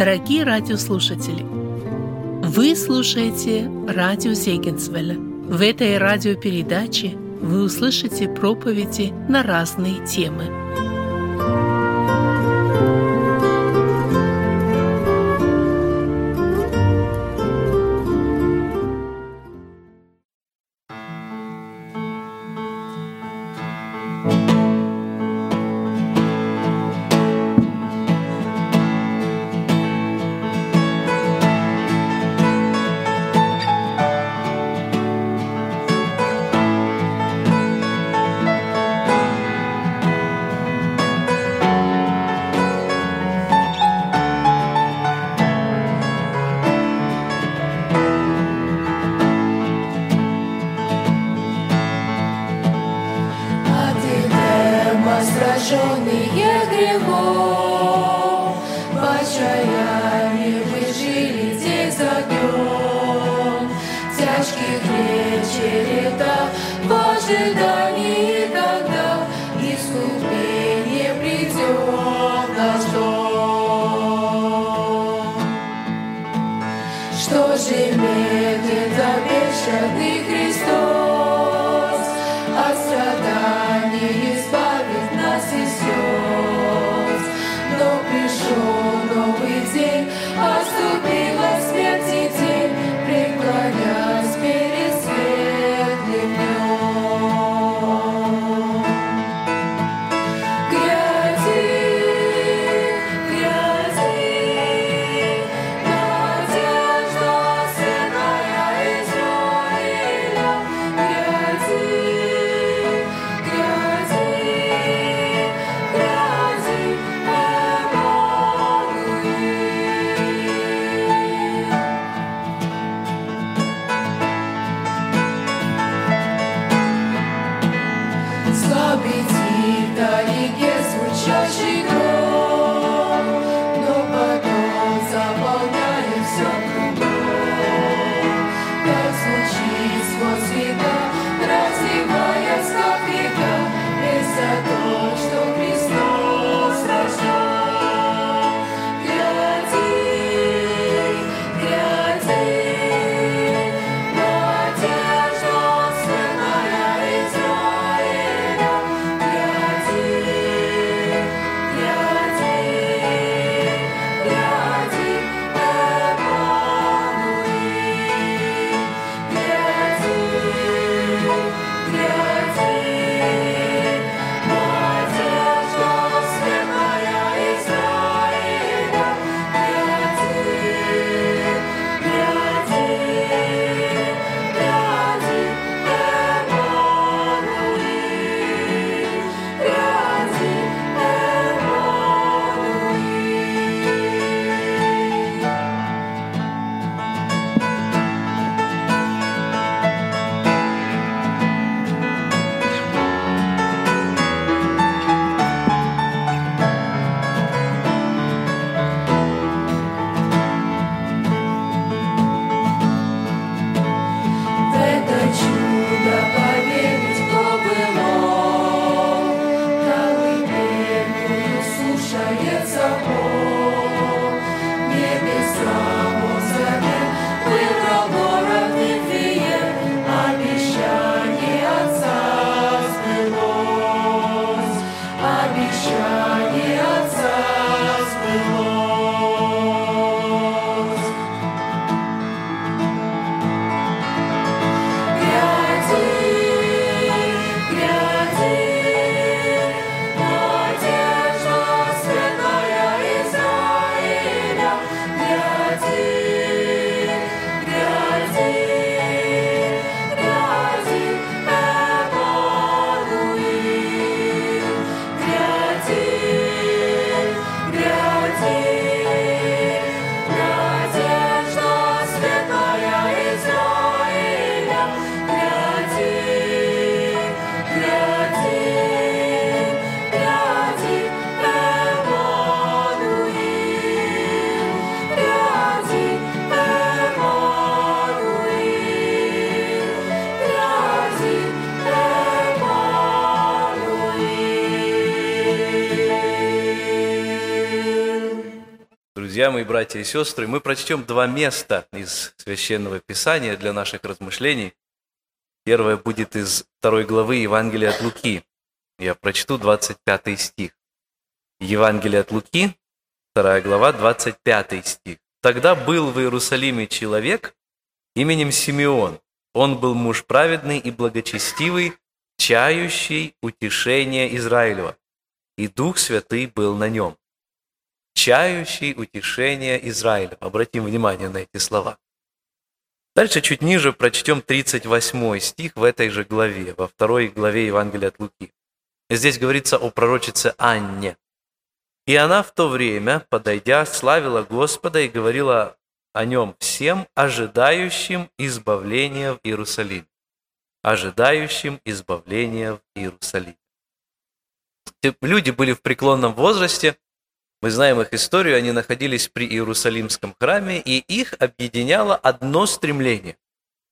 Дорогие радиослушатели, вы слушаете радио Зегенсвелля. В этой радиопередаче вы услышите проповеди на разные темы – дождем. Что же медленно бешеный Христос? Мои, братья и сестры, мы прочтем два места из Священного Писания для наших размышлений. Первое будет из второй главы Евангелия от Луки. Я прочту 25 стих. Евангелие от Луки, вторая глава, 25 стих. «Тогда был в Иерусалиме человек именем Симеон. Он был муж праведный и благочестивый, чающий утешение Израилева, и Дух Святый был на нем чающий утешение Израиля. Обратим внимание на эти слова. Дальше чуть ниже прочтем 38 стих в этой же главе, во второй главе Евангелия от Луки. Здесь говорится о пророчице Анне. «И она в то время, подойдя, славила Господа и говорила о нем всем, ожидающим избавления в Иерусалиме». Ожидающим избавления в Иерусалиме. Люди были в преклонном возрасте, мы знаем их историю, они находились при Иерусалимском храме, и их объединяло одно стремление,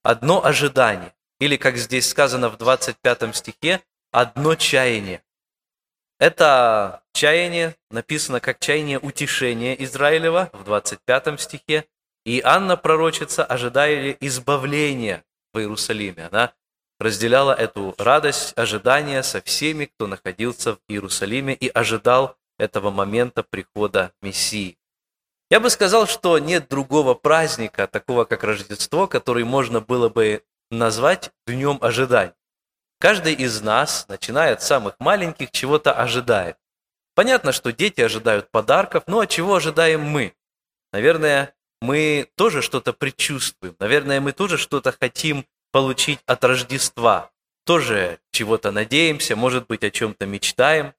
одно ожидание, или, как здесь сказано в 25 стихе, одно чаяние. Это чаяние написано как чаяние утешения Израилева в 25 стихе, и Анна, пророчица, ожидали избавления в Иерусалиме. Она разделяла эту радость, ожидание со всеми, кто находился в Иерусалиме и ожидал этого момента прихода Мессии. Я бы сказал, что нет другого праздника, такого как Рождество, который можно было бы назвать днем ожидания. Каждый из нас, начиная от самых маленьких, чего-то ожидает. Понятно, что дети ожидают подарков, но от чего ожидаем мы? Наверное, мы тоже что-то предчувствуем. Наверное, мы тоже что-то хотим получить от Рождества. Тоже чего-то надеемся, может быть, о чем-то мечтаем.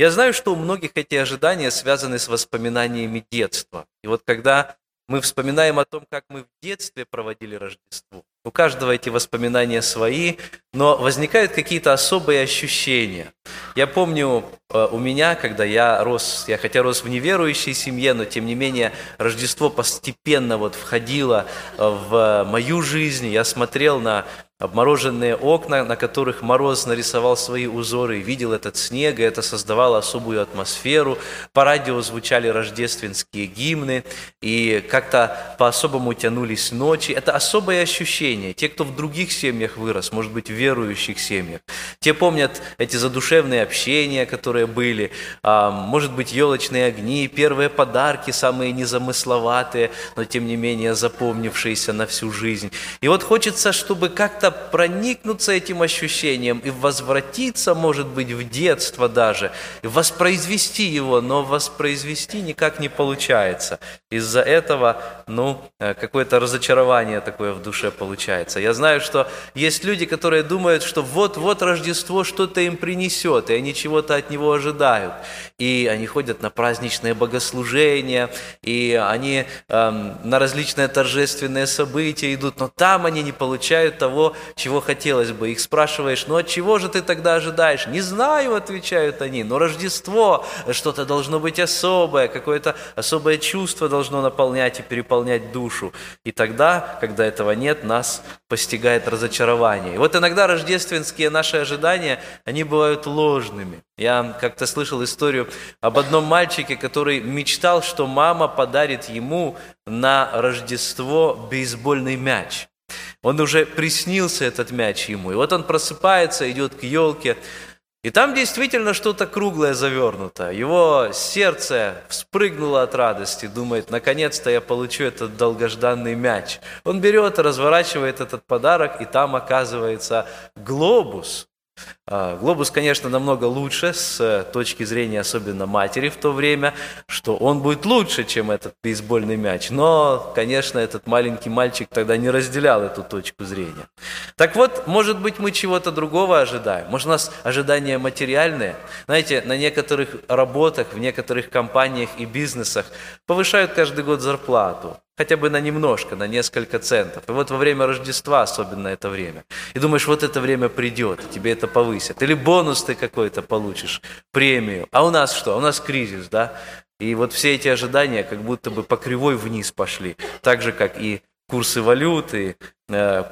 Я знаю, что у многих эти ожидания связаны с воспоминаниями детства. И вот когда мы вспоминаем о том, как мы в детстве проводили Рождество, у каждого эти воспоминания свои, но возникают какие-то особые ощущения. Я помню э, у меня, когда я рос, я хотя рос в неверующей семье, но тем не менее Рождество постепенно вот входило э, в мою жизнь. Я смотрел на обмороженные окна, на которых мороз нарисовал свои узоры, видел этот снег, и это создавало особую атмосферу. По радио звучали рождественские гимны, и как-то по-особому тянулись ночи. Это особое ощущение. Те, кто в других семьях вырос, может быть, в верующих семьях, те помнят эти задушевные общения, которые были, а, может быть, елочные огни, первые подарки, самые незамысловатые, но тем не менее запомнившиеся на всю жизнь. И вот хочется, чтобы как-то проникнуться этим ощущением и возвратиться, может быть, в детство даже, воспроизвести его, но воспроизвести никак не получается. Из-за этого, ну, э, какое-то разочарование такое в душе получается. Я знаю, что есть люди, которые думают, что вот-вот Рождество что-то им принесет, и они чего-то от него ожидают. И они ходят на праздничные богослужения, и они эм, на различные торжественные события идут, но там они не получают того, чего хотелось бы. Их спрашиваешь, ну от чего же ты тогда ожидаешь? Не знаю, отвечают они, но Рождество, что-то должно быть особое, какое-то особое чувство должно наполнять и переполнять душу. И тогда, когда этого нет, нас постигает разочарование. И вот иногда рождественские наши ожидания, они бывают ложными. Я как-то слышал историю об одном мальчике, который мечтал, что мама подарит ему на Рождество бейсбольный мяч. Он уже приснился этот мяч ему. И вот он просыпается, идет к елке, и там действительно что-то круглое завернуто. Его сердце вспрыгнуло от радости, думает, наконец-то я получу этот долгожданный мяч. Он берет разворачивает этот подарок, и там оказывается глобус. А, глобус, конечно, намного лучше с э, точки зрения особенно матери в то время, что он будет лучше, чем этот бейсбольный мяч. Но, конечно, этот маленький мальчик тогда не разделял эту точку зрения. Так вот, может быть, мы чего-то другого ожидаем. Может, у нас ожидания материальные. Знаете, на некоторых работах, в некоторых компаниях и бизнесах повышают каждый год зарплату хотя бы на немножко, на несколько центов. И вот во время Рождества особенно это время. И думаешь, вот это время придет, тебе это повысят. Или бонус ты какой-то получишь, премию. А у нас что? У нас кризис, да? И вот все эти ожидания как будто бы по кривой вниз пошли. Так же, как и курсы валюты,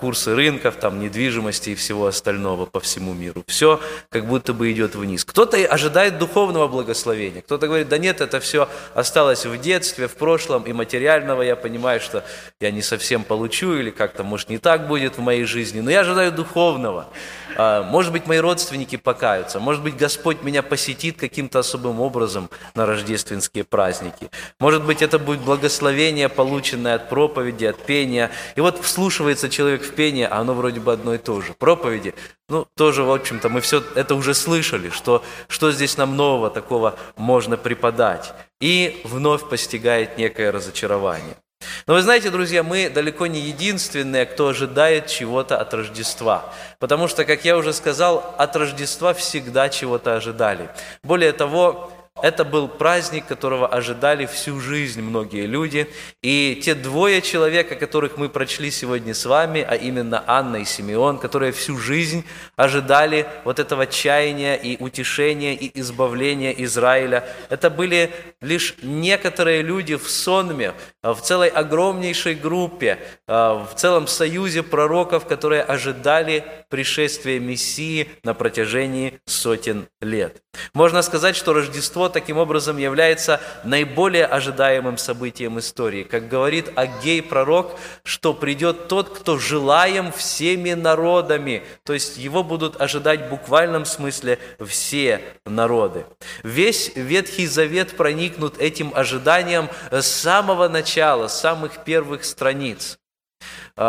курсы рынков, там, недвижимости и всего остального по всему миру. Все как будто бы идет вниз. Кто-то ожидает духовного благословения, кто-то говорит, да нет, это все осталось в детстве, в прошлом, и материального я понимаю, что я не совсем получу, или как-то, может, не так будет в моей жизни, но я ожидаю духовного. А, может быть, мои родственники покаются, может быть, Господь меня посетит каким-то особым образом на рождественские праздники. Может быть, это будет благословение, полученное от проповеди, от пения. И вот вслушивается человек в пение, а оно вроде бы одно и то же. Проповеди, ну, тоже, в общем-то, мы все это уже слышали, что, что здесь нам нового такого можно преподать. И вновь постигает некое разочарование. Но вы знаете, друзья, мы далеко не единственные, кто ожидает чего-то от Рождества. Потому что, как я уже сказал, от Рождества всегда чего-то ожидали. Более того, это был праздник, которого ожидали всю жизнь многие люди. И те двое человек, о которых мы прочли сегодня с вами, а именно Анна и Симеон, которые всю жизнь ожидали вот этого чаяния и утешения и избавления Израиля, это были лишь некоторые люди в сонме, в целой огромнейшей группе, в целом союзе пророков, которые ожидали пришествия Мессии на протяжении сотен лет. Можно сказать, что Рождество таким образом является наиболее ожидаемым событием истории. Как говорит Агей пророк, что придет тот, кто желаем всеми народами, то есть его будут ожидать в буквальном смысле все народы. Весь Ветхий Завет проникнут этим ожиданием с самого начала, с самых первых страниц. У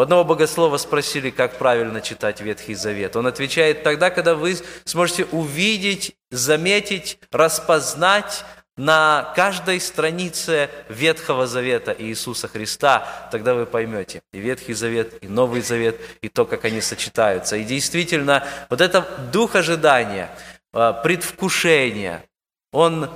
одного богослова спросили, как правильно читать Ветхий Завет. Он отвечает, тогда, когда вы сможете увидеть, заметить, распознать на каждой странице Ветхого Завета Иисуса Христа, тогда вы поймете и Ветхий Завет, и Новый Завет, и то, как они сочетаются. И действительно, вот это дух ожидания, а, предвкушения, он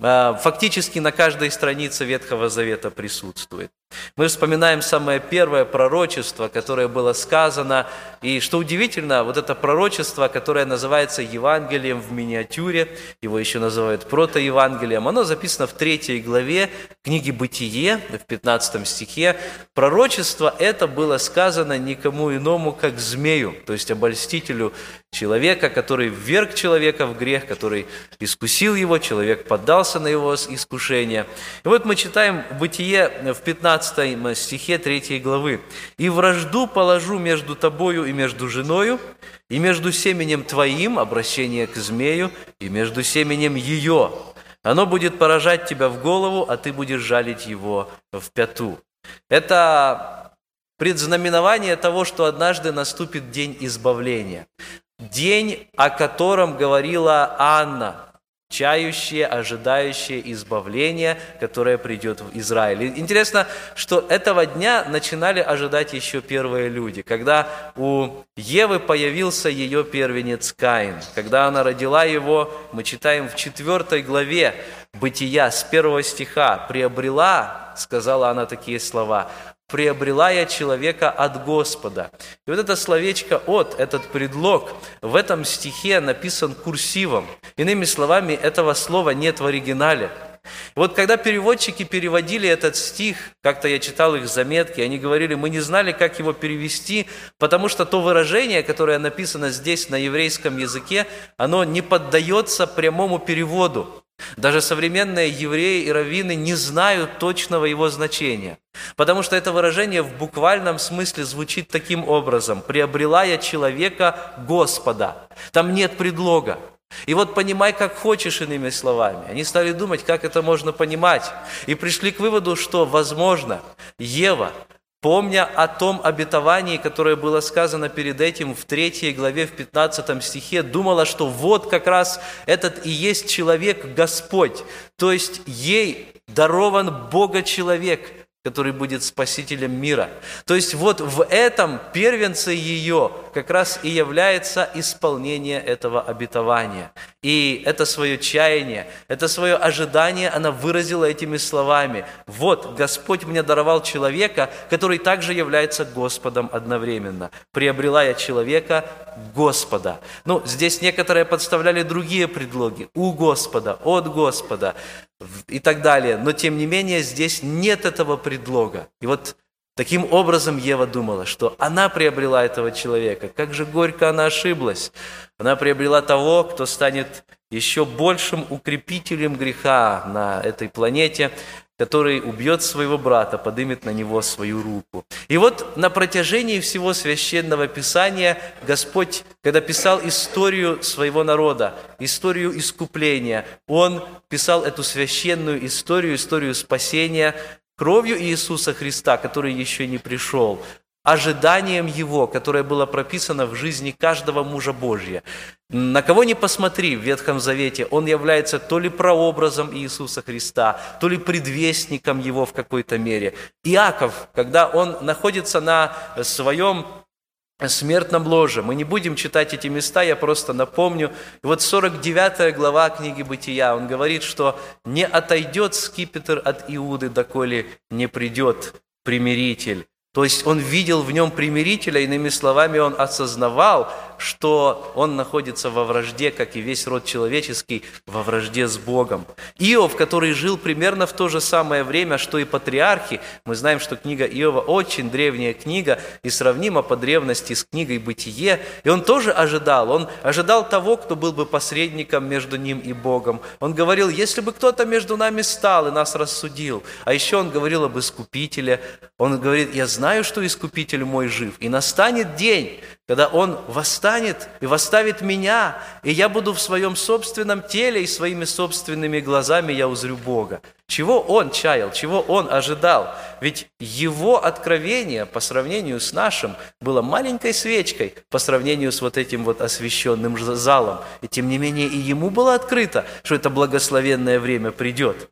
а, фактически на каждой странице Ветхого Завета присутствует. Мы вспоминаем самое первое пророчество, которое было сказано, и что удивительно, вот это пророчество, которое называется Евангелием в миниатюре, его еще называют протоевангелием, оно записано в третьей главе книги «Бытие», в 15 стихе. Пророчество это было сказано никому иному, как змею, то есть обольстителю человека, который вверг человека в грех, который искусил его, человек поддался на его искушение. И вот мы читаем «Бытие» в 15 15 стихе 3 главы. «И вражду положу между тобою и между женою, и между семенем твоим, обращение к змею, и между семенем ее. Оно будет поражать тебя в голову, а ты будешь жалить его в пяту». Это предзнаменование того, что однажды наступит день избавления. День, о котором говорила Анна, чающие, ожидающие избавления, которое придет в Израиль. Интересно, что этого дня начинали ожидать еще первые люди, когда у Евы появился ее первенец Каин. Когда она родила его, мы читаем в четвертой главе Бытия с первого стиха, «приобрела, — сказала она такие слова, приобрела я человека от Господа. И вот это словечко «от», этот предлог в этом стихе написан курсивом. Иными словами, этого слова нет в оригинале. Вот когда переводчики переводили этот стих, как-то я читал их заметки, они говорили, мы не знали, как его перевести, потому что то выражение, которое написано здесь на еврейском языке, оно не поддается прямому переводу. Даже современные евреи и раввины не знают точного его значения, потому что это выражение в буквальном смысле звучит таким образом «приобрела я человека Господа». Там нет предлога. И вот понимай, как хочешь, иными словами. Они стали думать, как это можно понимать. И пришли к выводу, что, возможно, Ева помня о том обетовании, которое было сказано перед этим в 3 главе, в 15 стихе, думала, что вот как раз этот и есть человек Господь, то есть ей дарован Бога человек, который будет спасителем мира. То есть вот в этом первенце ее как раз и является исполнение этого обетования. И это свое чаяние, это свое ожидание она выразила этими словами. Вот, Господь мне даровал человека, который также является Господом одновременно. Приобрела я человека Господа. Ну, здесь некоторые подставляли другие предлоги. У Господа, от Господа и так далее. Но тем не менее здесь нет этого предлога. И вот Таким образом, Ева думала, что она приобрела этого человека. Как же горько она ошиблась. Она приобрела того, кто станет еще большим укрепителем греха на этой планете, который убьет своего брата, подымет на него свою руку. И вот на протяжении всего священного писания Господь, когда писал историю своего народа, историю искупления, Он писал эту священную историю, историю спасения кровью Иисуса Христа, который еще не пришел, ожиданием Его, которое было прописано в жизни каждого мужа Божья. На кого ни посмотри в Ветхом Завете, он является то ли прообразом Иисуса Христа, то ли предвестником Его в какой-то мере. Иаков, когда он находится на своем смертном ложе. Мы не будем читать эти места, я просто напомню. И вот 49 глава книги Бытия, он говорит, что «не отойдет скипетр от Иуды, доколе не придет примиритель». То есть он видел в нем примирителя, иными словами, он осознавал, что он находится во вражде, как и весь род человеческий, во вражде с Богом. Иов, который жил примерно в то же самое время, что и патриархи, мы знаем, что книга Иова очень древняя книга и сравнима по древности с книгой «Бытие», и он тоже ожидал, он ожидал того, кто был бы посредником между ним и Богом. Он говорил, если бы кто-то между нами стал и нас рассудил, а еще он говорил об Искупителе, он говорит, я знаю, что Искупитель мой жив, и настанет день, когда Он восстанет и восставит меня, и я буду в своем собственном теле и своими собственными глазами я узрю Бога. Чего Он чаял, чего Он ожидал? Ведь Его откровение по сравнению с нашим было маленькой свечкой по сравнению с вот этим вот освященным залом. И тем не менее и Ему было открыто, что это благословенное время придет.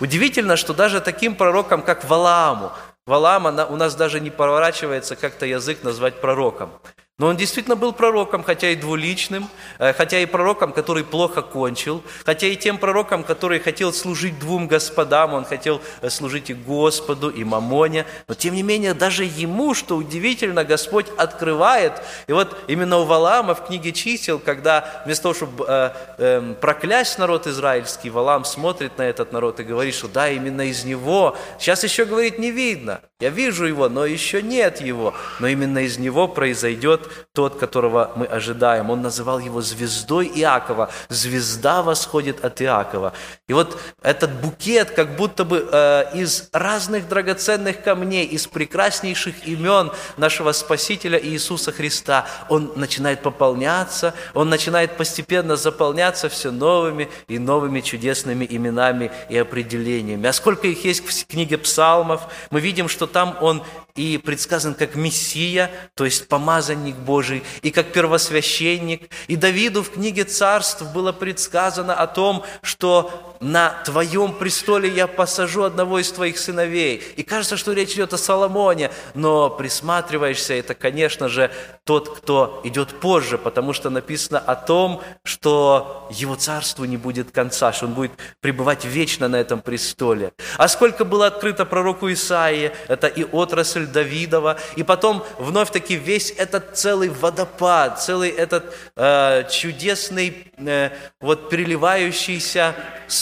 Удивительно, что даже таким пророкам, как Валааму, Валаама у нас даже не поворачивается как-то язык назвать пророком. Но он действительно был пророком, хотя и двуличным, э, хотя и пророком, который плохо кончил, хотя и тем пророком, который хотел служить двум господам, он хотел э, служить и Господу, и Мамоне, но тем не менее даже ему, что удивительно, Господь открывает. И вот именно у Валаама в книге чисел, когда вместо того, чтобы э, э, проклясть народ израильский, Валаам смотрит на этот народ и говорит, что да, именно из него, сейчас еще, говорит, не видно, я вижу его, но еще нет его, но именно из него произойдет тот, которого мы ожидаем. Он называл его звездой Иакова. Звезда восходит от Иакова. И вот этот букет, как будто бы э, из разных драгоценных камней, из прекраснейших имен нашего Спасителя Иисуса Христа, он начинает пополняться, он начинает постепенно заполняться все новыми и новыми чудесными именами и определениями. А сколько их есть в книге псалмов, мы видим, что там он и предсказан как Мессия, то есть помазанник Божий, и как первосвященник. И Давиду в книге царств было предсказано о том, что на твоем престоле я посажу одного из твоих сыновей. И кажется, что речь идет о Соломоне, но присматриваешься, это, конечно же, тот, кто идет позже, потому что написано о том, что его царству не будет конца, что он будет пребывать вечно на этом престоле. А сколько было открыто пророку Исаии, это и отрасль Давидова, и потом вновь-таки весь этот целый водопад, целый этот э, чудесный, э, вот переливающийся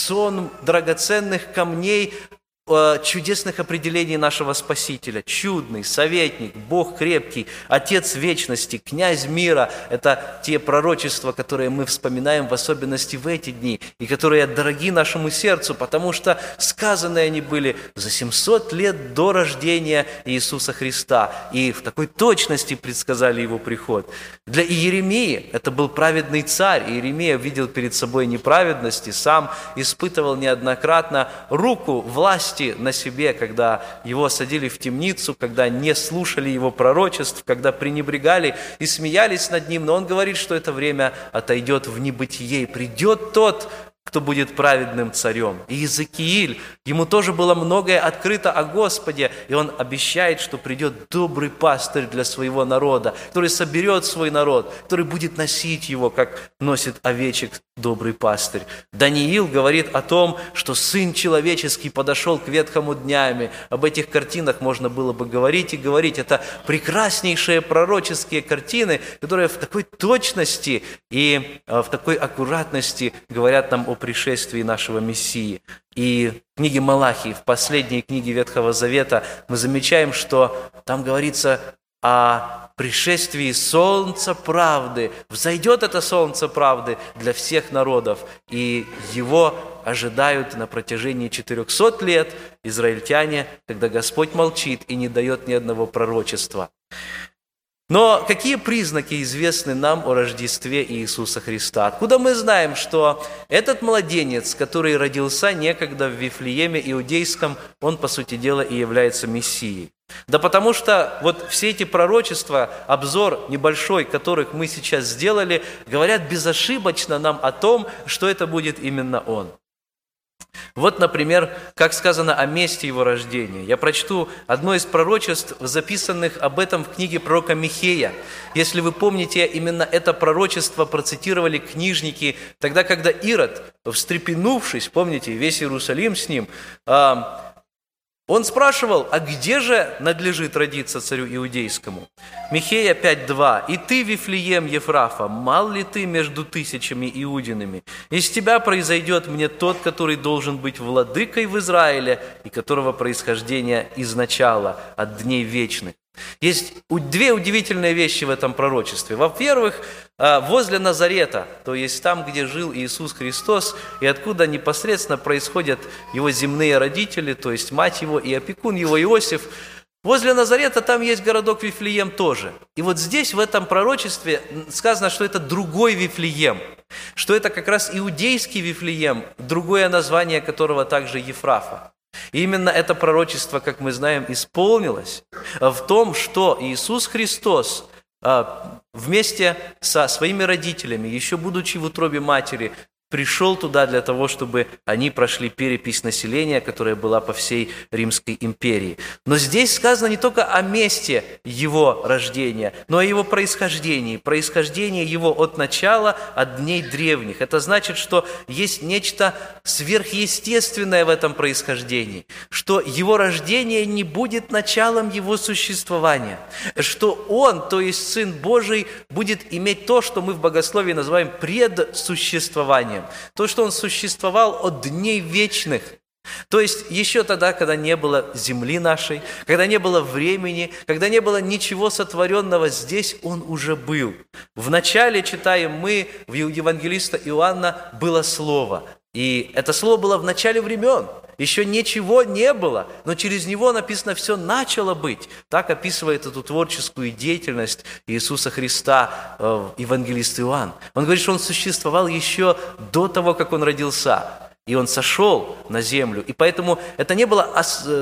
сон драгоценных камней, чудесных определений нашего Спасителя. Чудный, советник, Бог крепкий, Отец вечности, князь мира. Это те пророчества, которые мы вспоминаем в особенности в эти дни, и которые дороги нашему сердцу, потому что сказаны они были за 700 лет до рождения Иисуса Христа, и в такой точности предсказали Его приход. Для Иеремии это был праведный царь. Иеремия видел перед собой неправедности, сам испытывал неоднократно руку власти власти на себе, когда его садили в темницу, когда не слушали его пророчеств, когда пренебрегали и смеялись над ним. Но он говорит, что это время отойдет в небытие, и придет тот, кто будет праведным царем. И Иезекииль, ему тоже было многое открыто о Господе, и он обещает, что придет добрый пастырь для своего народа, который соберет свой народ, который будет носить его, как носит овечек добрый пастырь. Даниил говорит о том, что Сын Человеческий подошел к ветхому днями. Об этих картинах можно было бы говорить и говорить. Это прекраснейшие пророческие картины, которые в такой точности и э, в такой аккуратности говорят нам о пришествии нашего Мессии. И в книге Малахии, в последней книге Ветхого Завета, мы замечаем, что там говорится о пришествии солнца правды. Взойдет это солнце правды для всех народов, и его ожидают на протяжении 400 лет израильтяне, когда Господь молчит и не дает ни одного пророчества. Но какие признаки известны нам о Рождестве Иисуса Христа? Откуда мы знаем, что этот младенец, который родился некогда в Вифлееме иудейском, он, по сути дела, и является Мессией? Да потому что вот все эти пророчества, обзор небольшой, которых мы сейчас сделали, говорят безошибочно нам о том, что это будет именно Он. Вот, например, как сказано о месте его рождения. Я прочту одно из пророчеств, записанных об этом в книге пророка Михея. Если вы помните, именно это пророчество процитировали книжники, тогда, когда Ирод, встрепенувшись, помните, весь Иерусалим с ним, а, он спрашивал, а где же надлежит родиться царю иудейскому? Михея 5.2. «И ты, Вифлеем Ефрафа, мал ли ты между тысячами иудинами? Из тебя произойдет мне тот, который должен быть владыкой в Израиле, и которого происхождение изначало от дней вечных». Есть две удивительные вещи в этом пророчестве. Во-первых, а, возле Назарета, то есть там, где жил Иисус Христос, и откуда непосредственно происходят его земные родители, то есть мать его и опекун его Иосиф, Возле Назарета там есть городок Вифлеем тоже. И вот здесь, в этом пророчестве, сказано, что это другой Вифлеем, что это как раз иудейский Вифлеем, другое название которого также Ефрафа. Именно это пророчество, как мы знаем, исполнилось в том, что Иисус Христос а, вместе со своими родителями, еще будучи в утробе матери, пришел туда для того, чтобы они прошли перепись населения, которая была по всей Римской империи. Но здесь сказано не только о месте его рождения, но и о его происхождении, происхождение его от начала, от дней древних. Это значит, что есть нечто сверхъестественное в этом происхождении, что его рождение не будет началом его существования, что он, то есть Сын Божий, будет иметь то, что мы в богословии называем предсуществованием существованием. То, что он существовал от дней вечных. То есть еще тогда, когда не было земли нашей, когда не было времени, когда не было ничего сотворенного, здесь он уже был. Вначале, читаем мы, в евангелиста Иоанна было Слово. И это Слово было в начале времен. Еще ничего не было, но через него написано все начало быть. Так описывает эту творческую деятельность Иисуса Христа э, евангелист Иоанн. Он говорит, что он существовал еще до того, как он родился. И он сошел на землю. И поэтому это не было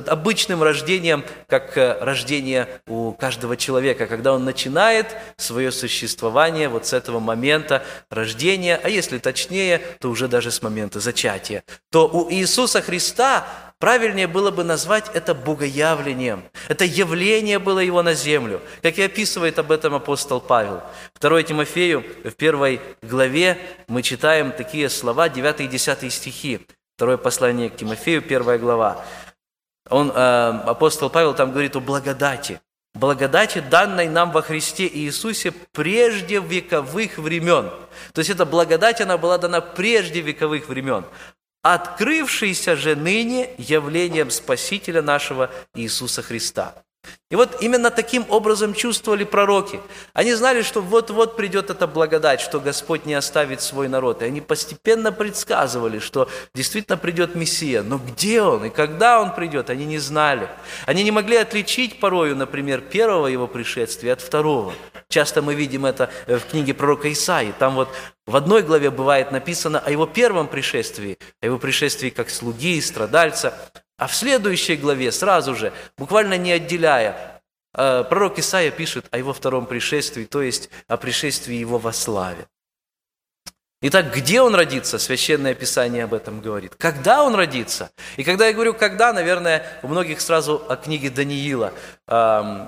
обычным рождением, как э, рождение у каждого человека, когда он начинает свое существование вот с этого момента рождения, а если точнее, то уже даже с момента зачатия. То у Иисуса Христа Правильнее было бы назвать это богоявлением. Это явление было его на землю, как и описывает об этом апостол Павел. 2 Тимофею в первой главе мы читаем такие слова, 9 и 10 стихи. Второе послание к Тимофею, первая глава. Он, э, апостол Павел там говорит о благодати. Благодати, данной нам во Христе Иисусе прежде вековых времен. То есть эта благодать, она была дана прежде вековых времен открывшийся же ныне явлением Спасителя нашего Иисуса Христа. И вот именно таким образом чувствовали пророки. Они знали, что вот-вот придет эта благодать, что Господь не оставит свой народ. И они постепенно предсказывали, что действительно придет Мессия. Но где Он и когда Он придет, они не знали. Они не могли отличить порою, например, первого его пришествия от второго. Часто мы видим это в книге пророка Исаии. Там вот в одной главе бывает написано о его первом пришествии, о его пришествии как слуги и страдальца, а в следующей главе сразу же, буквально не отделяя, э, пророк Исаия пишет о его втором пришествии, то есть о пришествии его во славе. Итак, где он родится? Священное Писание об этом говорит. Когда он родится? И когда я говорю «когда», наверное, у многих сразу о книге Даниила эм,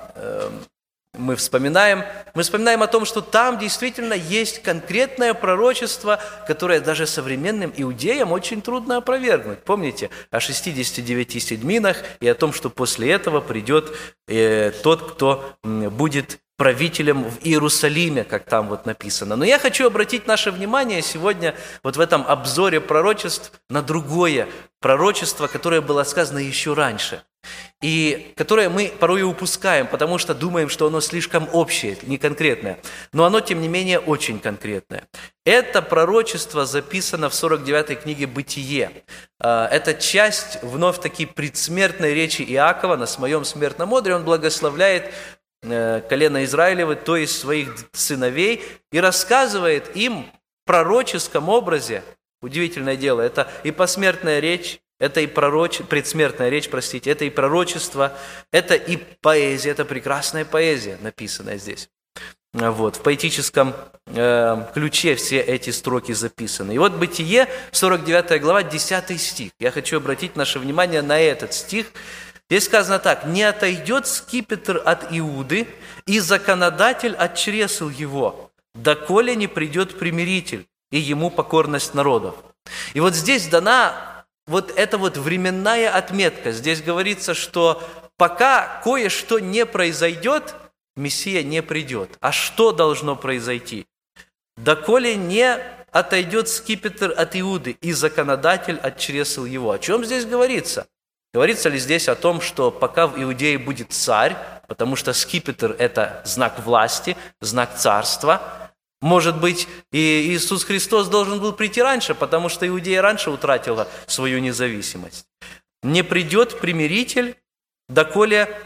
мы вспоминаем, мы вспоминаем о том, что там действительно есть конкретное пророчество, которое даже современным иудеям очень трудно опровергнуть. Помните о 69 седьминах и о том, что после этого придет э, тот, кто будет правителем в Иерусалиме, как там вот написано. Но я хочу обратить наше внимание сегодня вот в этом обзоре пророчеств на другое пророчество, которое было сказано еще раньше и которое мы порой упускаем, потому что думаем, что оно слишком общее, не конкретное. Но оно, тем не менее, очень конкретное. Это пророчество записано в 49-й книге «Бытие». А, это часть вновь-таки предсмертной речи Иакова на своем смертном одре. Он благословляет э, колено Израилевы, то есть своих сыновей, и рассказывает им в пророческом образе, удивительное дело, это и посмертная речь, это и пророч... предсмертная речь, простите, это и пророчество, это и поэзия, это прекрасная поэзия, написанная здесь. Вот, в поэтическом э, ключе все эти строки записаны. И вот Бытие, 49 глава, 10 стих. Я хочу обратить наше внимание на этот стих. Здесь сказано так. «Не отойдет скипетр от Иуды, и законодатель от чресл его, доколе не придет примиритель, и ему покорность народов». И вот здесь дана вот эта вот временная отметка. Здесь говорится, что пока кое-что не произойдет, Мессия не придет. А что должно произойти? Доколе не отойдет скипетр от Иуды и законодатель от чресл его. О чем здесь говорится? Говорится ли здесь о том, что пока в Иудее будет царь, потому что скипетр – это знак власти, знак царства – может быть, и Иисус Христос должен был прийти раньше, потому что Иудея раньше утратила свою независимость. Не придет примиритель, доколе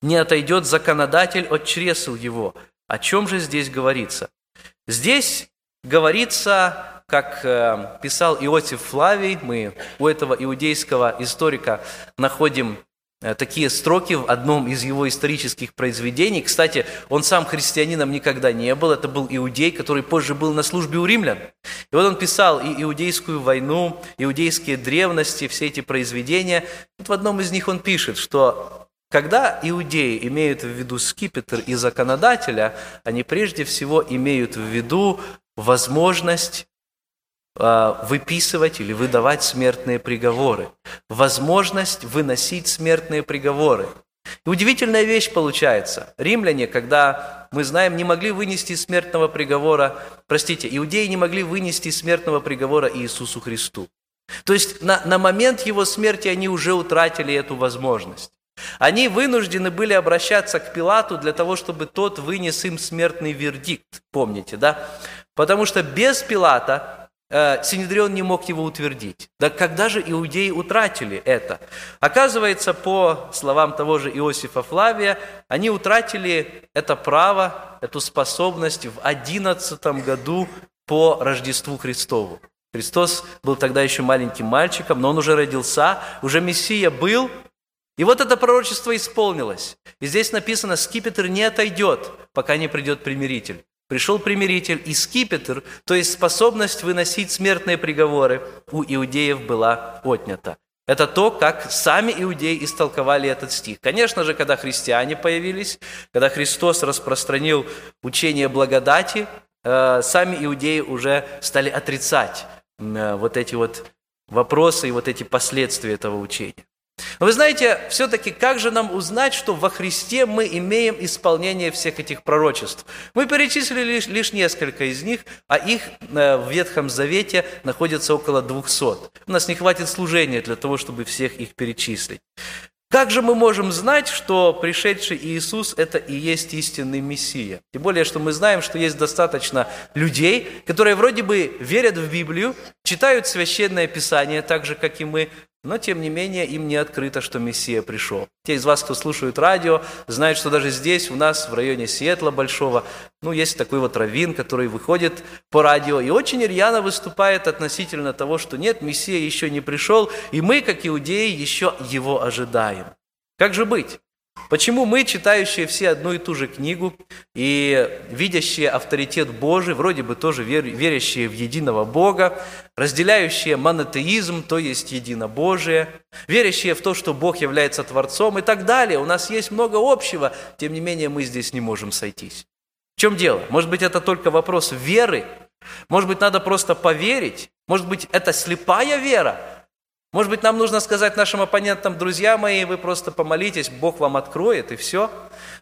не отойдет законодатель от чресл его. О чем же здесь говорится? Здесь говорится, как э, писал Иосиф Флавий, мы у этого иудейского историка находим Э, такие строки в одном из его исторических произведений. Кстати, он сам христианином никогда не был, это был иудей, который позже был на службе у римлян. И вот он писал и иудейскую войну, иудейские древности, все эти произведения. Вот в одном из них он пишет, что когда иудеи имеют в виду скипетр и законодателя, они прежде всего имеют в виду возможность выписывать или выдавать смертные приговоры, возможность выносить смертные приговоры. И удивительная вещь получается. Римляне, когда, мы знаем, не могли вынести смертного приговора, простите, иудеи не могли вынести смертного приговора Иисусу Христу. То есть на, на момент его смерти они уже утратили эту возможность. Они вынуждены были обращаться к Пилату для того, чтобы тот вынес им смертный вердикт, помните, да? Потому что без Пилата Синедрион не мог его утвердить. Да когда же иудеи утратили это? Оказывается, по словам того же Иосифа Флавия, они утратили это право, эту способность в одиннадцатом году по Рождеству Христову. Христос был тогда еще маленьким мальчиком, но он уже родился, уже Мессия был, и вот это пророчество исполнилось. И здесь написано, скипетр не отойдет, пока не придет примиритель. Пришел примиритель, и скипетр, то есть способность выносить смертные приговоры, у иудеев была отнята. Это то, как сами иудеи истолковали этот стих. Конечно же, когда христиане появились, когда Христос распространил учение благодати, э, сами иудеи уже стали отрицать э, вот эти вот вопросы и вот эти последствия этого учения. Вы знаете, все-таки как же нам узнать, что во Христе мы имеем исполнение всех этих пророчеств? Мы перечислили лишь, лишь несколько из них, а их э, в Ветхом Завете находится около 200. У нас не хватит служения для того, чтобы всех их перечислить. Как же мы можем знать, что пришедший Иисус – это и есть истинный Мессия? Тем более, что мы знаем, что есть достаточно людей, которые вроде бы верят в Библию, читают Священное Писание так же, как и мы, но, тем не менее, им не открыто, что Мессия пришел. Те из вас, кто слушают радио, знают, что даже здесь, у нас, в районе Сиэтла Большого, ну, есть такой вот раввин, который выходит по радио и очень рьяно выступает относительно того, что нет, Мессия еще не пришел, и мы, как иудеи, еще его ожидаем. Как же быть? Почему мы, читающие все одну и ту же книгу и видящие авторитет Божий, вроде бы тоже верящие в единого Бога, разделяющие монотеизм, то есть единобожие, верящие в то, что Бог является Творцом и так далее, у нас есть много общего, тем не менее мы здесь не можем сойтись. В чем дело? Может быть, это только вопрос веры? Может быть, надо просто поверить? Может быть, это слепая вера? Может быть, нам нужно сказать нашим оппонентам, друзья мои, вы просто помолитесь, Бог вам откроет, и все.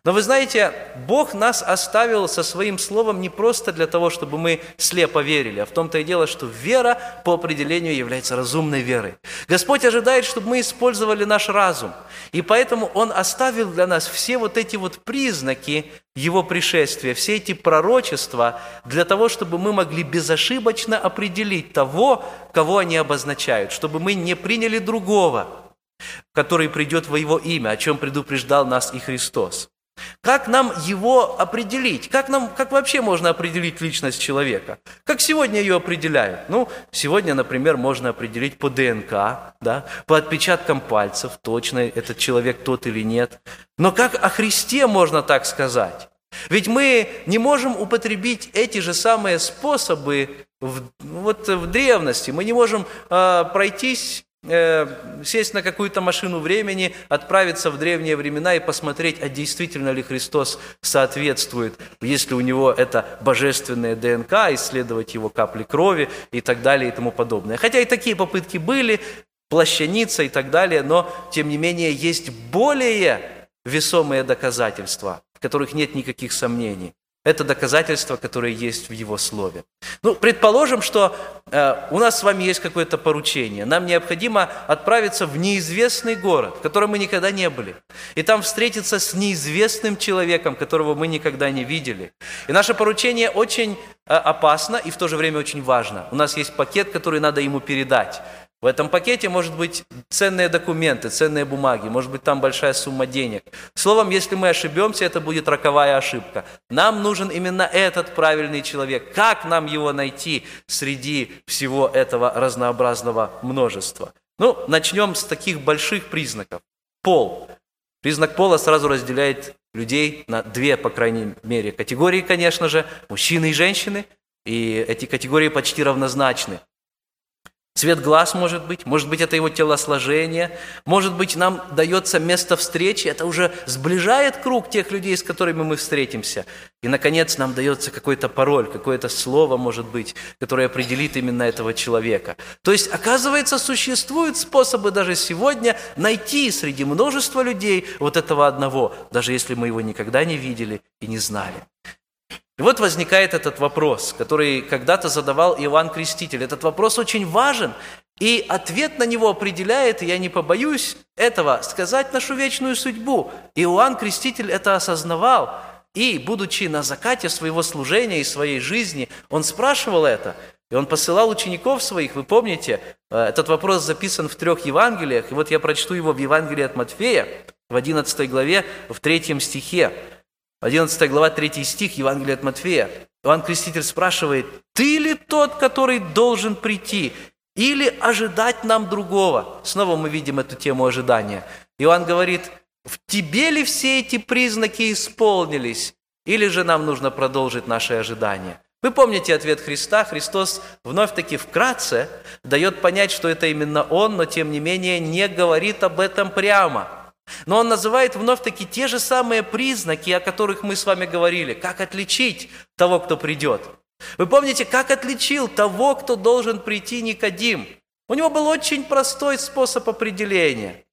Но вы знаете, Бог нас оставил со своим словом не просто для того, чтобы мы слепо верили, а в том-то и дело, что вера по определению является разумной верой. Господь ожидает, чтобы мы использовали наш разум. И поэтому Он оставил для нас все вот эти вот признаки Его пришествия, все эти пророчества, для того, чтобы мы могли безошибочно определить того, кого они обозначают, чтобы мы не приняли другого, который придет во Его имя, о чем предупреждал нас и Христос. Как нам его определить? Как, нам, как вообще можно определить личность человека? Как сегодня ее определяют? Ну, сегодня, например, можно определить по ДНК, да, по отпечаткам пальцев, точно этот человек тот или нет. Но как о Христе можно так сказать? Ведь мы не можем употребить эти же самые способы в, вот в древности. Мы не можем э, пройтись сесть на какую-то машину времени, отправиться в древние времена и посмотреть, а действительно ли Христос соответствует, если у него это божественная ДНК, исследовать его капли крови и так далее и тому подобное. Хотя и такие попытки были, плащаница и так далее, но тем не менее есть более весомые доказательства, которых нет никаких сомнений. Это доказательство, которое есть в Его Слове. Ну, предположим, что э, у нас с вами есть какое-то поручение. Нам необходимо отправиться в неизвестный город, в котором мы никогда не были. И там встретиться с неизвестным человеком, которого мы никогда не видели. И наше поручение очень э, опасно и в то же время очень важно. У нас есть пакет, который надо ему передать. В этом пакете может быть ценные документы, ценные бумаги, может быть там большая сумма денег. Словом, если мы ошибемся, это будет роковая ошибка. Нам нужен именно этот правильный человек. Как нам его найти среди всего этого разнообразного множества? Ну, начнем с таких больших признаков. Пол. Признак пола сразу разделяет людей на две, по крайней мере, категории, конечно же, мужчины и женщины. И эти категории почти равнозначны. Цвет глаз может быть, может быть, это его телосложение, может быть, нам дается место встречи, это уже сближает круг тех людей, с которыми мы встретимся. И, наконец, нам дается какой-то пароль, какое-то слово, может быть, которое определит именно этого человека. То есть, оказывается, существуют способы даже сегодня найти среди множества людей вот этого одного, даже если мы его никогда не видели и не знали. И вот возникает этот вопрос, который когда-то задавал Иоанн Креститель. Этот вопрос очень важен, и ответ на него определяет, и я не побоюсь этого, сказать нашу вечную судьбу. Иоанн Креститель это осознавал, и, будучи на закате своего служения и своей жизни, он спрашивал это, и он посылал учеников своих, вы помните, э, этот вопрос записан в трех Евангелиях, и вот я прочту его в Евангелии от Матфея, в 11 главе, в 3 стихе. 11 глава, 3 стих Евангелия от Матфея. Иоанн Креститель спрашивает, «Ты ли тот, который должен прийти, или ожидать нам другого?» Снова мы видим эту тему ожидания. Иоанн говорит, «В тебе ли все эти признаки исполнились, или же нам нужно продолжить наше ожидание?» Вы помните ответ Христа? Христос вновь-таки вкратце дает понять, что это именно Он, но тем не менее не говорит об этом прямо – но он называет вновь-таки те же самые признаки, о которых мы с вами говорили. Как отличить того, кто придет? Вы помните, как отличил того, кто должен прийти Никодим? У него был очень простой способ определения.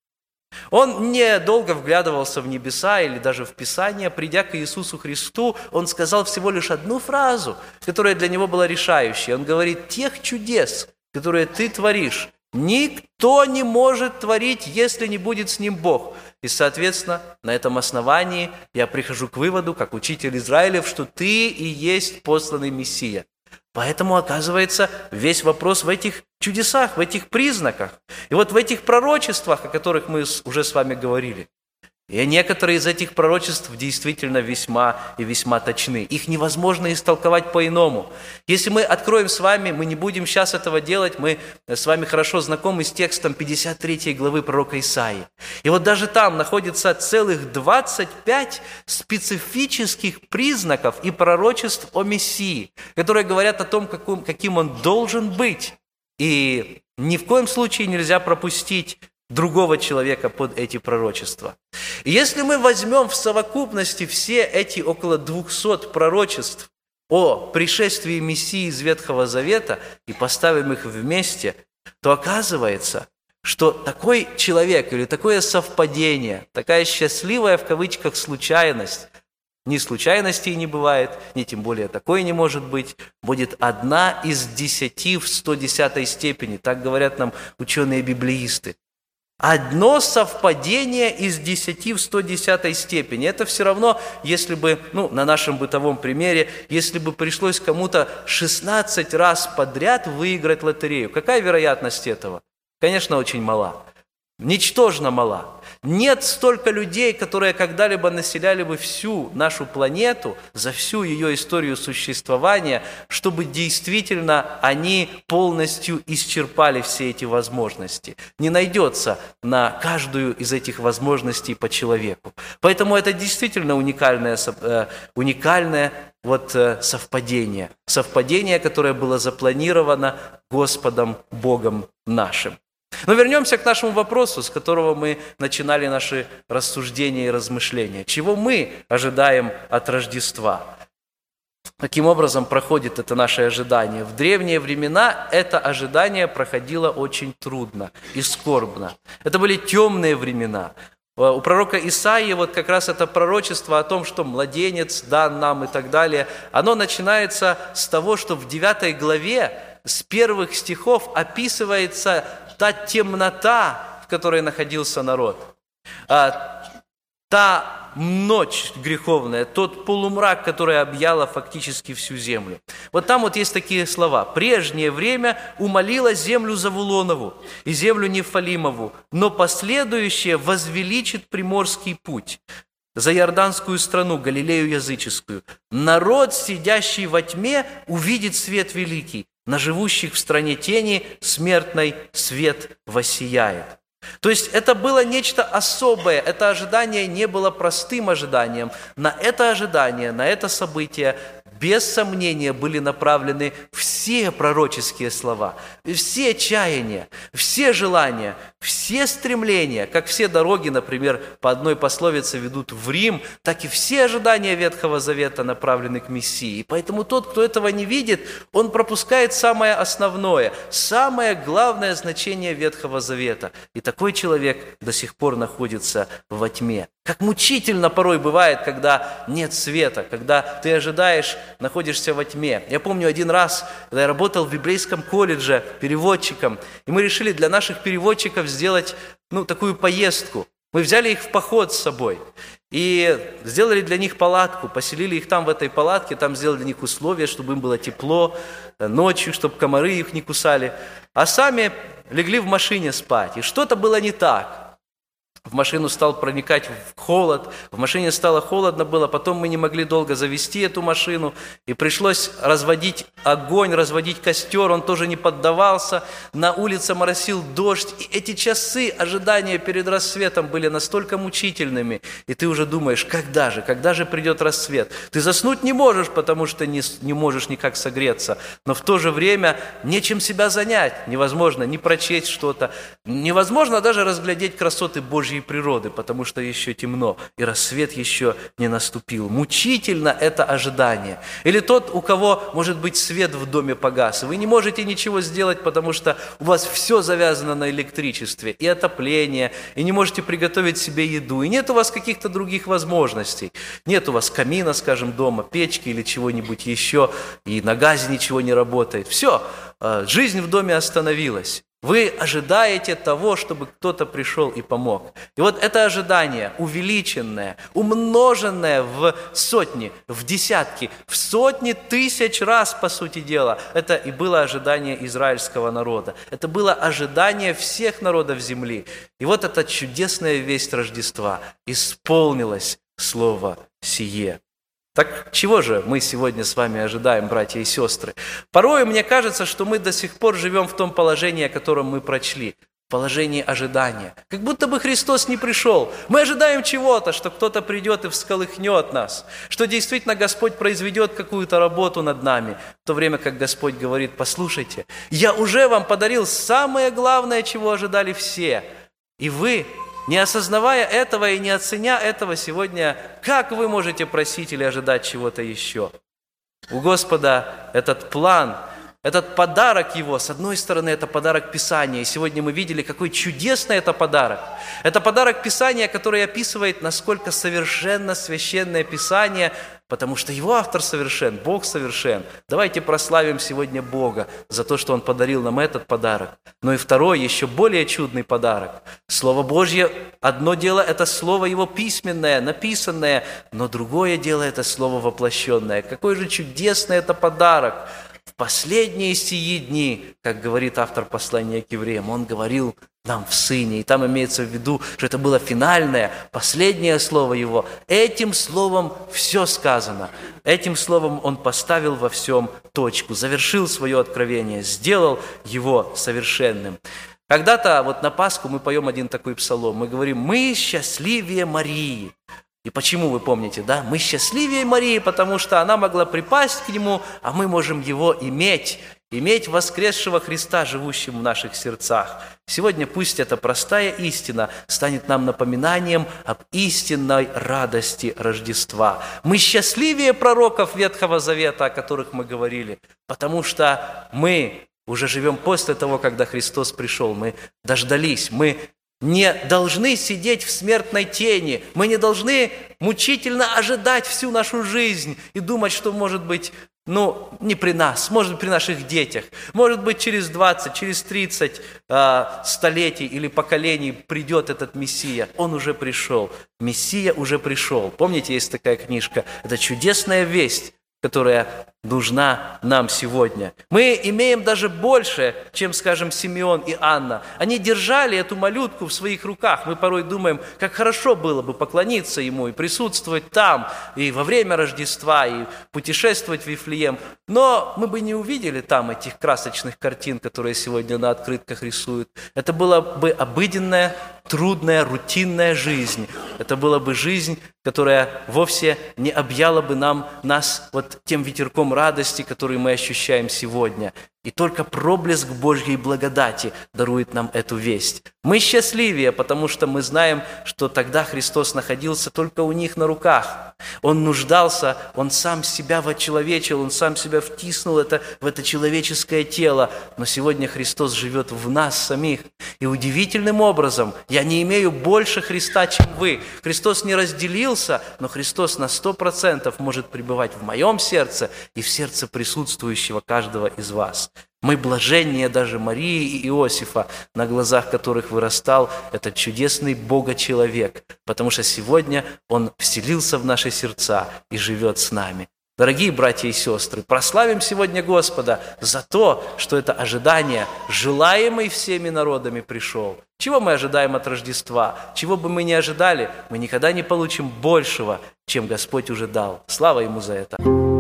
Он не долго вглядывался в небеса или даже в Писание. Придя к Иисусу Христу, он сказал всего лишь одну фразу, которая для него была решающей. Он говорит, тех чудес, которые ты творишь, Никто не может творить, если не будет с ним Бог. И, соответственно, на этом основании я прихожу к выводу, как учитель Израилев, что ты и есть посланный Мессия. Поэтому, оказывается, весь вопрос в этих чудесах, в этих признаках. И вот в этих пророчествах, о которых мы уже с вами говорили. И некоторые из этих пророчеств действительно весьма и весьма точны. Их невозможно истолковать по-иному. Если мы откроем с вами, мы не будем сейчас этого делать, мы с вами хорошо знакомы с текстом 53 главы пророка Исаии. И вот даже там находится целых 25 специфических признаков и пророчеств о Мессии, которые говорят о том, каким, он должен быть. И ни в коем случае нельзя пропустить другого человека под эти пророчества. И если мы возьмем в совокупности все эти около 200 пророчеств о пришествии Мессии из Ветхого Завета и поставим их вместе, то оказывается, что такой человек или такое совпадение, такая счастливая в кавычках случайность, ни случайностей не бывает, ни тем более такой не может быть, будет одна из десяти в 110 степени, так говорят нам ученые-библеисты. Одно совпадение из 10 в 110 степени. Это все равно, если бы, ну, на нашем бытовом примере, если бы пришлось кому-то 16 раз подряд выиграть лотерею. Какая вероятность этого? Конечно, очень мала. Ничтожно мала. Нет столько людей, которые когда-либо населяли бы всю нашу планету за всю ее историю существования, чтобы действительно они полностью исчерпали все эти возможности. Не найдется на каждую из этих возможностей по человеку. Поэтому это действительно уникальное, э, уникальное вот э, совпадение. Совпадение, которое было запланировано Господом Богом нашим. Но вернемся к нашему вопросу, с которого мы начинали наши рассуждения и размышления. Чего мы ожидаем от Рождества? Каким образом проходит это наше ожидание? В древние времена это ожидание проходило очень трудно и скорбно. Это были темные времена. У пророка Исаии вот как раз это пророчество о том, что младенец дан нам и так далее, оно начинается с того, что в 9 главе с первых стихов описывается та темнота, в которой находился народ, а, та ночь греховная, тот полумрак, который объяла фактически всю землю. Вот там вот есть такие слова. «Прежнее время умолила землю Завулонову и землю Нефалимову, но последующее возвеличит приморский путь» за Иорданскую страну, Галилею языческую. Народ, сидящий во тьме, увидит свет великий на живущих в стране тени смертной свет воссияет. То есть это было нечто особое, это ожидание не было простым ожиданием. На это ожидание, на это событие без сомнения были направлены все пророческие слова, все чаяния, все желания, все стремления, как все дороги, например, по одной пословице ведут в Рим, так и все ожидания Ветхого Завета направлены к Мессии. Поэтому тот, кто этого не видит, он пропускает самое основное, самое главное значение Ветхого Завета. И такой человек до сих пор находится во тьме. Как мучительно порой бывает, когда нет света, когда ты ожидаешь, находишься во тьме. Я помню один раз, когда я работал в библейском колледже переводчиком, и мы решили для наших переводчиков сделать ну, такую поездку. Мы взяли их в поход с собой и сделали для них палатку, поселили их там в этой палатке, там сделали для них условия, чтобы им было тепло э, ночью, чтобы комары их не кусали, а сами легли в машине спать. И что-то было не так – в машину стал проникать в холод, в машине стало холодно было, потом мы не могли долго завести эту машину, и пришлось разводить огонь, разводить костер, он тоже не поддавался, на улице моросил дождь, и эти часы ожидания перед рассветом были настолько мучительными, и ты уже думаешь, когда же, когда же придет рассвет? Ты заснуть не можешь, потому что не, не можешь никак согреться, но в то же время нечем себя занять, невозможно не прочесть что-то, невозможно даже разглядеть красоты Божьей Божьей природы, потому что еще темно, и рассвет еще не наступил. Мучительно это ожидание. Или тот, у кого, может быть, свет в доме погас, вы не можете ничего сделать, потому что у вас все завязано на электричестве, и отопление, и не можете приготовить себе еду, и нет у вас каких-то других возможностей. Нет у вас камина, скажем, дома, печки или чего-нибудь еще, и на газе ничего не работает. Все, э, жизнь в доме остановилась. Вы ожидаете того, чтобы кто-то пришел и помог. И вот это ожидание, увеличенное, умноженное в сотни, в десятки, в сотни тысяч раз, по сути дела, это и было ожидание израильского народа. Это было ожидание всех народов земли. И вот эта чудесная весть Рождества исполнилось слово «сие». Так чего же мы сегодня с вами ожидаем, братья и сестры? Порой мне кажется, что мы до сих пор живем в том положении, о котором мы прочли. Положении ожидания. Как будто бы Христос не пришел. Мы ожидаем чего-то, что кто-то придет и всколыхнет нас. Что действительно Господь произведет какую-то работу над нами. В то время как Господь говорит, послушайте, я уже вам подарил самое главное, чего ожидали все. И вы не осознавая этого и не оценя этого сегодня, как вы можете просить или ожидать чего-то еще? У Господа этот план, этот подарок его, с одной стороны, это подарок Писания. И сегодня мы видели, какой чудесный это подарок. Это подарок Писания, который описывает, насколько совершенно священное Писание, потому что его автор совершен, Бог совершен. Давайте прославим сегодня Бога за то, что Он подарил нам этот подарок. Но и второй, еще более чудный подарок. Слово Божье, одно дело – это Слово Его письменное, написанное, но другое дело – это Слово воплощенное. Какой же чудесный это подарок – последние сии дни, как говорит автор послания к евреям, он говорил нам в Сыне. И там имеется в виду, что это было финальное, последнее слово Его. Этим словом все сказано. Этим словом Он поставил во всем точку, завершил свое откровение, сделал его совершенным. Когда-то вот на Пасху мы поем один такой псалом. Мы говорим, мы счастливее Марии. И почему, вы помните, да? Мы счастливее Марии, потому что она могла припасть к Нему, а мы можем Его иметь, иметь воскресшего Христа, живущим в наших сердцах. Сегодня пусть эта простая истина станет нам напоминанием об истинной радости Рождества. Мы счастливее пророков Ветхого Завета, о которых мы говорили, потому что мы уже живем после того, когда Христос пришел. Мы дождались, мы не должны сидеть в смертной тени. Мы не должны мучительно ожидать всю нашу жизнь и думать, что может быть, ну, не при нас, может быть, при наших детях. Может быть, через 20, через 30 э, а, столетий или поколений придет этот Мессия. Он уже пришел. Мессия уже пришел. Помните, есть такая книжка? Это чудесная весть которая нужна нам сегодня. Мы имеем даже больше, чем, скажем, Симеон и Анна. Они держали эту малютку в своих руках. Мы порой думаем, как хорошо было бы поклониться ему и присутствовать там, и во время Рождества, и путешествовать в Вифлеем. Но мы бы не увидели там этих красочных картин, которые сегодня на открытках рисуют. Это была бы обыденная, трудная, рутинная жизнь. Это была бы жизнь, которая вовсе не объяла бы нам, нас вот тем ветерком радости, который мы ощущаем сегодня. И только проблеск Божьей благодати дарует нам эту весть. Мы счастливее, потому что мы знаем, что тогда Христос находился только у них на руках. Он нуждался, Он сам себя вочеловечил, Он сам себя втиснул это, в это человеческое тело. Но сегодня Христос живет в нас самих. И удивительным образом, я не имею больше Христа, чем вы. Христос не разделился, но Христос на сто процентов может пребывать в моем сердце и в сердце присутствующего каждого из вас. Мы блаженнее даже Марии и Иосифа, на глазах которых вырастал этот чудесный Бога-человек, потому что сегодня Он вселился в наши сердца и живет с нами. Дорогие братья и сестры, прославим сегодня Господа за то, что это ожидание, желаемый всеми народами, пришел. Чего мы ожидаем от Рождества? Чего бы мы ни ожидали, мы никогда не получим большего, чем Господь уже дал. Слава Ему за это!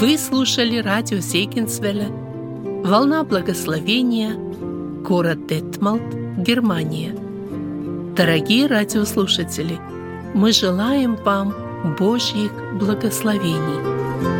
Вы слушали радио Зейгенсвелля «Волна благословения», город Детмалт, Германия. Дорогие радиослушатели, мы желаем вам Божьих благословений –